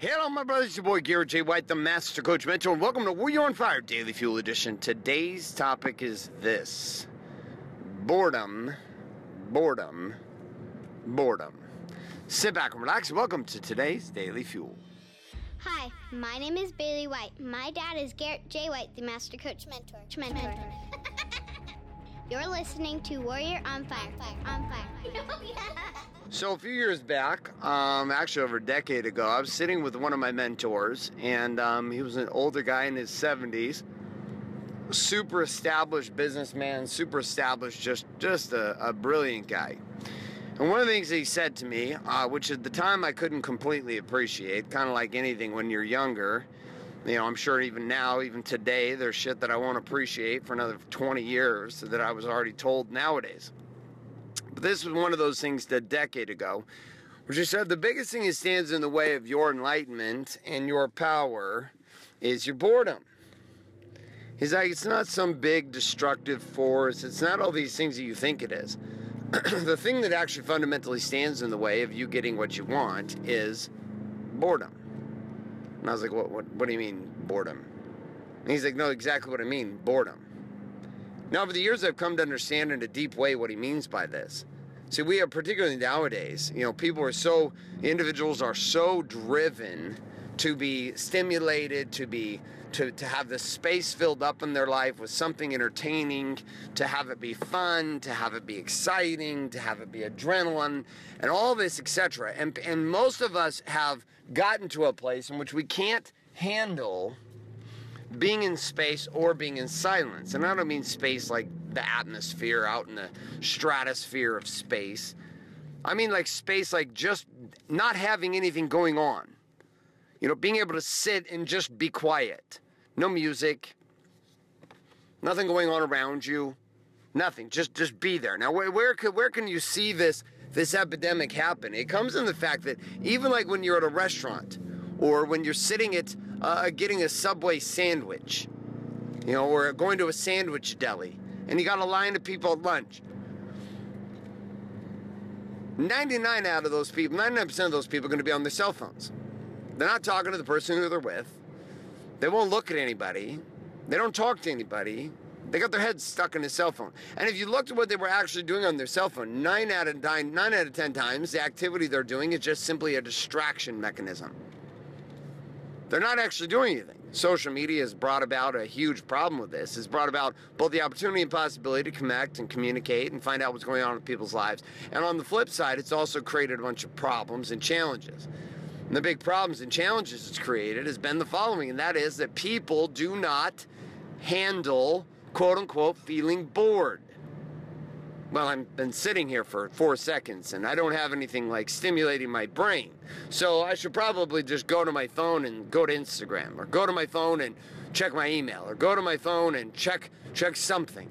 Hello, my brothers. It's your boy Garrett J. White, the Master Coach Mentor, and welcome to Warrior on Fire Daily Fuel Edition. Today's topic is this boredom, boredom, boredom. Sit back and relax. Welcome to today's Daily Fuel. Hi, my name is Bailey White. My dad is Garrett J. White, the Master Coach Mentor. Mentor. You're listening to Warrior on Fire. fire on Fire. Oh, So a few years back, um, actually over a decade ago, I was sitting with one of my mentors, and um, he was an older guy in his 70s, super established businessman, super established, just just a, a brilliant guy. And one of the things he said to me, uh, which at the time I couldn't completely appreciate, kind of like anything when you're younger, you know, I'm sure even now, even today, there's shit that I won't appreciate for another 20 years that I was already told nowadays. But this was one of those things a decade ago, which he said the biggest thing that stands in the way of your enlightenment and your power is your boredom. He's like, it's not some big destructive force, it's not all these things that you think it is. the thing that actually fundamentally stands in the way of you getting what you want is boredom. And I was like, what, what, what do you mean, boredom? And he's like, no, exactly what I mean, boredom. Now, over the years, I've come to understand in a deep way what he means by this. See, we are particularly nowadays, you know, people are so, individuals are so driven to be stimulated, to be, to, to have the space filled up in their life with something entertaining, to have it be fun, to have it be exciting, to have it be adrenaline, and all this, etc. And, and most of us have gotten to a place in which we can't handle being in space or being in silence. And I don't mean space like the atmosphere out in the stratosphere of space. I mean like space like just not having anything going on. You know, being able to sit and just be quiet. No music. Nothing going on around you. Nothing. Just just be there. Now where where can where can you see this this epidemic happen? It comes in the fact that even like when you're at a restaurant or when you're sitting at uh, getting a Subway sandwich, you know, or going to a sandwich deli, and you got a line of people at lunch. 99 out of those people, 99% of those people are going to be on their cell phones. They're not talking to the person who they're with. They won't look at anybody. They don't talk to anybody. They got their heads stuck in a cell phone. And if you looked at what they were actually doing on their cell phone, nine out of nine, nine out of ten times, the activity they're doing is just simply a distraction mechanism. They're not actually doing anything. Social media has brought about a huge problem with this. It's brought about both the opportunity and possibility to connect and communicate and find out what's going on in people's lives. And on the flip side, it's also created a bunch of problems and challenges. And the big problems and challenges it's created has been the following, and that is that people do not handle quote unquote feeling bored well, I've been sitting here for four seconds and I don't have anything like stimulating my brain. So I should probably just go to my phone and go to Instagram or go to my phone and check my email or go to my phone and check check something.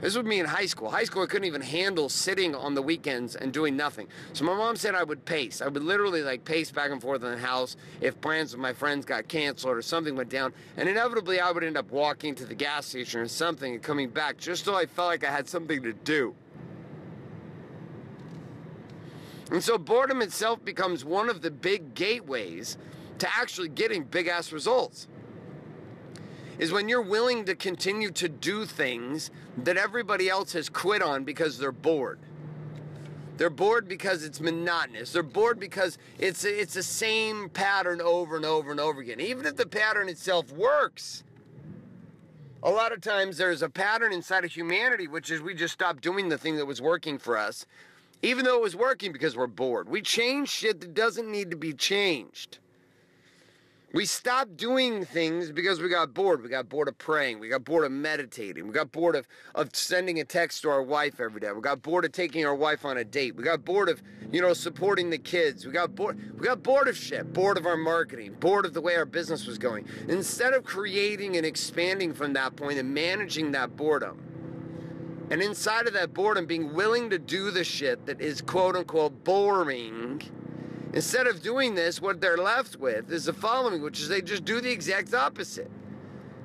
This would me in high school. High school, I couldn't even handle sitting on the weekends and doing nothing. So my mom said I would pace. I would literally like pace back and forth in the house if plans with my friends got canceled or something went down. And inevitably, I would end up walking to the gas station or something and coming back just so I felt like I had something to do. And so boredom itself becomes one of the big gateways to actually getting big ass results. Is when you're willing to continue to do things that everybody else has quit on because they're bored. They're bored because it's monotonous. They're bored because it's it's the same pattern over and over and over again. Even if the pattern itself works, a lot of times there's a pattern inside of humanity, which is we just stop doing the thing that was working for us even though it was working because we're bored. We change shit that doesn't need to be changed. We stopped doing things because we got bored. We got bored of praying. We got bored of meditating. We got bored of, of sending a text to our wife every day. We got bored of taking our wife on a date. We got bored of, you know, supporting the kids. We got bored. We got bored of shit. Bored of our marketing. Bored of the way our business was going. Instead of creating and expanding from that point and managing that boredom, and inside of that boredom, being willing to do the shit that is quote unquote boring, instead of doing this, what they're left with is the following, which is they just do the exact opposite.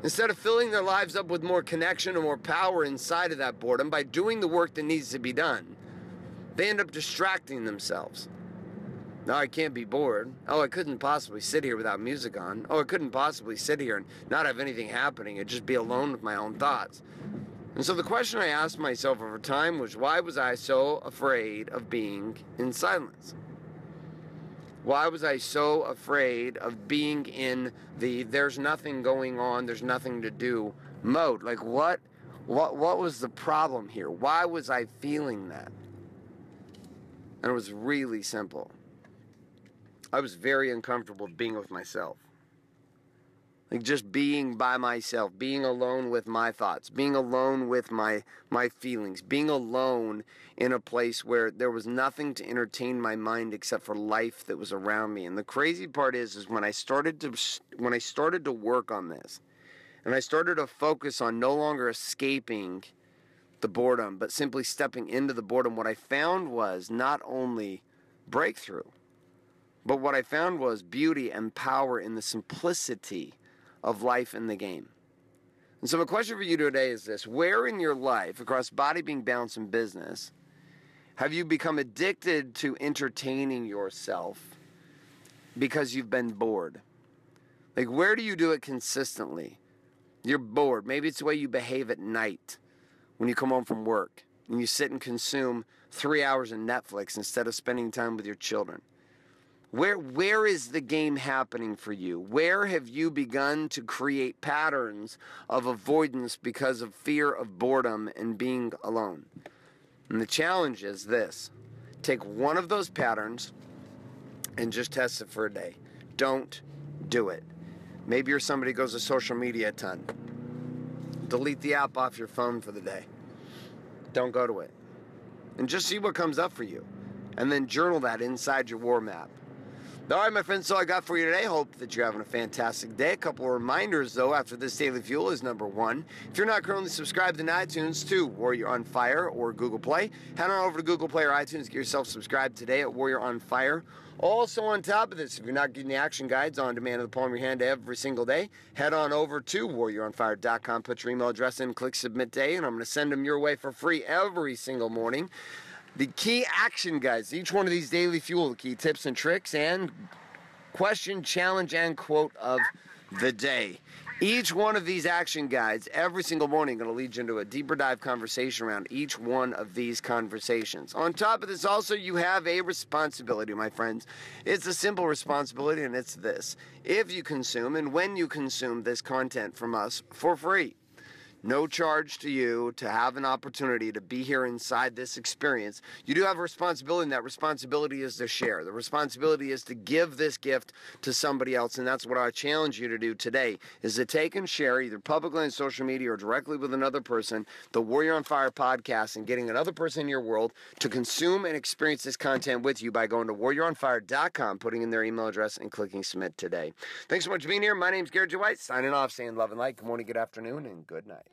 Instead of filling their lives up with more connection and more power inside of that boredom by doing the work that needs to be done, they end up distracting themselves. No, I can't be bored. Oh, I couldn't possibly sit here without music on. Oh, I couldn't possibly sit here and not have anything happening and just be alone with my own thoughts. And so the question I asked myself over time was why was I so afraid of being in silence? Why was I so afraid of being in the there's nothing going on, there's nothing to do mode? Like what what what was the problem here? Why was I feeling that? And it was really simple. I was very uncomfortable being with myself. Like just being by myself, being alone with my thoughts, being alone with my my feelings, being alone in a place where there was nothing to entertain my mind except for life that was around me. And the crazy part is is when I started to when I started to work on this and I started to focus on no longer escaping the boredom, but simply stepping into the boredom, what I found was not only breakthrough, but what I found was beauty and power in the simplicity of life in the game. And so, my question for you today is this Where in your life, across body, being, balance, and business, have you become addicted to entertaining yourself because you've been bored? Like, where do you do it consistently? You're bored. Maybe it's the way you behave at night when you come home from work and you sit and consume three hours of Netflix instead of spending time with your children. Where, where is the game happening for you? Where have you begun to create patterns of avoidance because of fear of boredom and being alone? And the challenge is this take one of those patterns and just test it for a day. Don't do it. Maybe you're somebody who goes to social media a ton. Delete the app off your phone for the day. Don't go to it. And just see what comes up for you. And then journal that inside your war map. All right, my friends, so I got for you today. Hope that you're having a fantastic day. A couple of reminders, though, after this daily fuel is number one. If you're not currently subscribed in iTunes to Warrior on Fire or Google Play, head on over to Google Play or iTunes. Get yourself subscribed today at Warrior on Fire. Also, on top of this, if you're not getting the action guides on demand in the palm of your hand every single day, head on over to warrioronfire.com, put your email address in, click submit day, and I'm going to send them your way for free every single morning. The key action guides, each one of these daily fuel, the key tips and tricks, and question, challenge, and quote of the day. Each one of these action guides, every single morning, going to lead you into a deeper dive conversation around each one of these conversations. On top of this, also, you have a responsibility, my friends. It's a simple responsibility, and it's this if you consume and when you consume this content from us for free, no charge to you to have an opportunity to be here inside this experience. You do have a responsibility, and that responsibility is to share. The responsibility is to give this gift to somebody else, and that's what I challenge you to do today: is to take and share either publicly on social media or directly with another person the Warrior on Fire podcast, and getting another person in your world to consume and experience this content with you by going to warrioronfire.com, putting in their email address, and clicking submit today. Thanks so much for being here. My name's Garrett J. White, signing off, saying love and light. Good morning, good afternoon, and good night.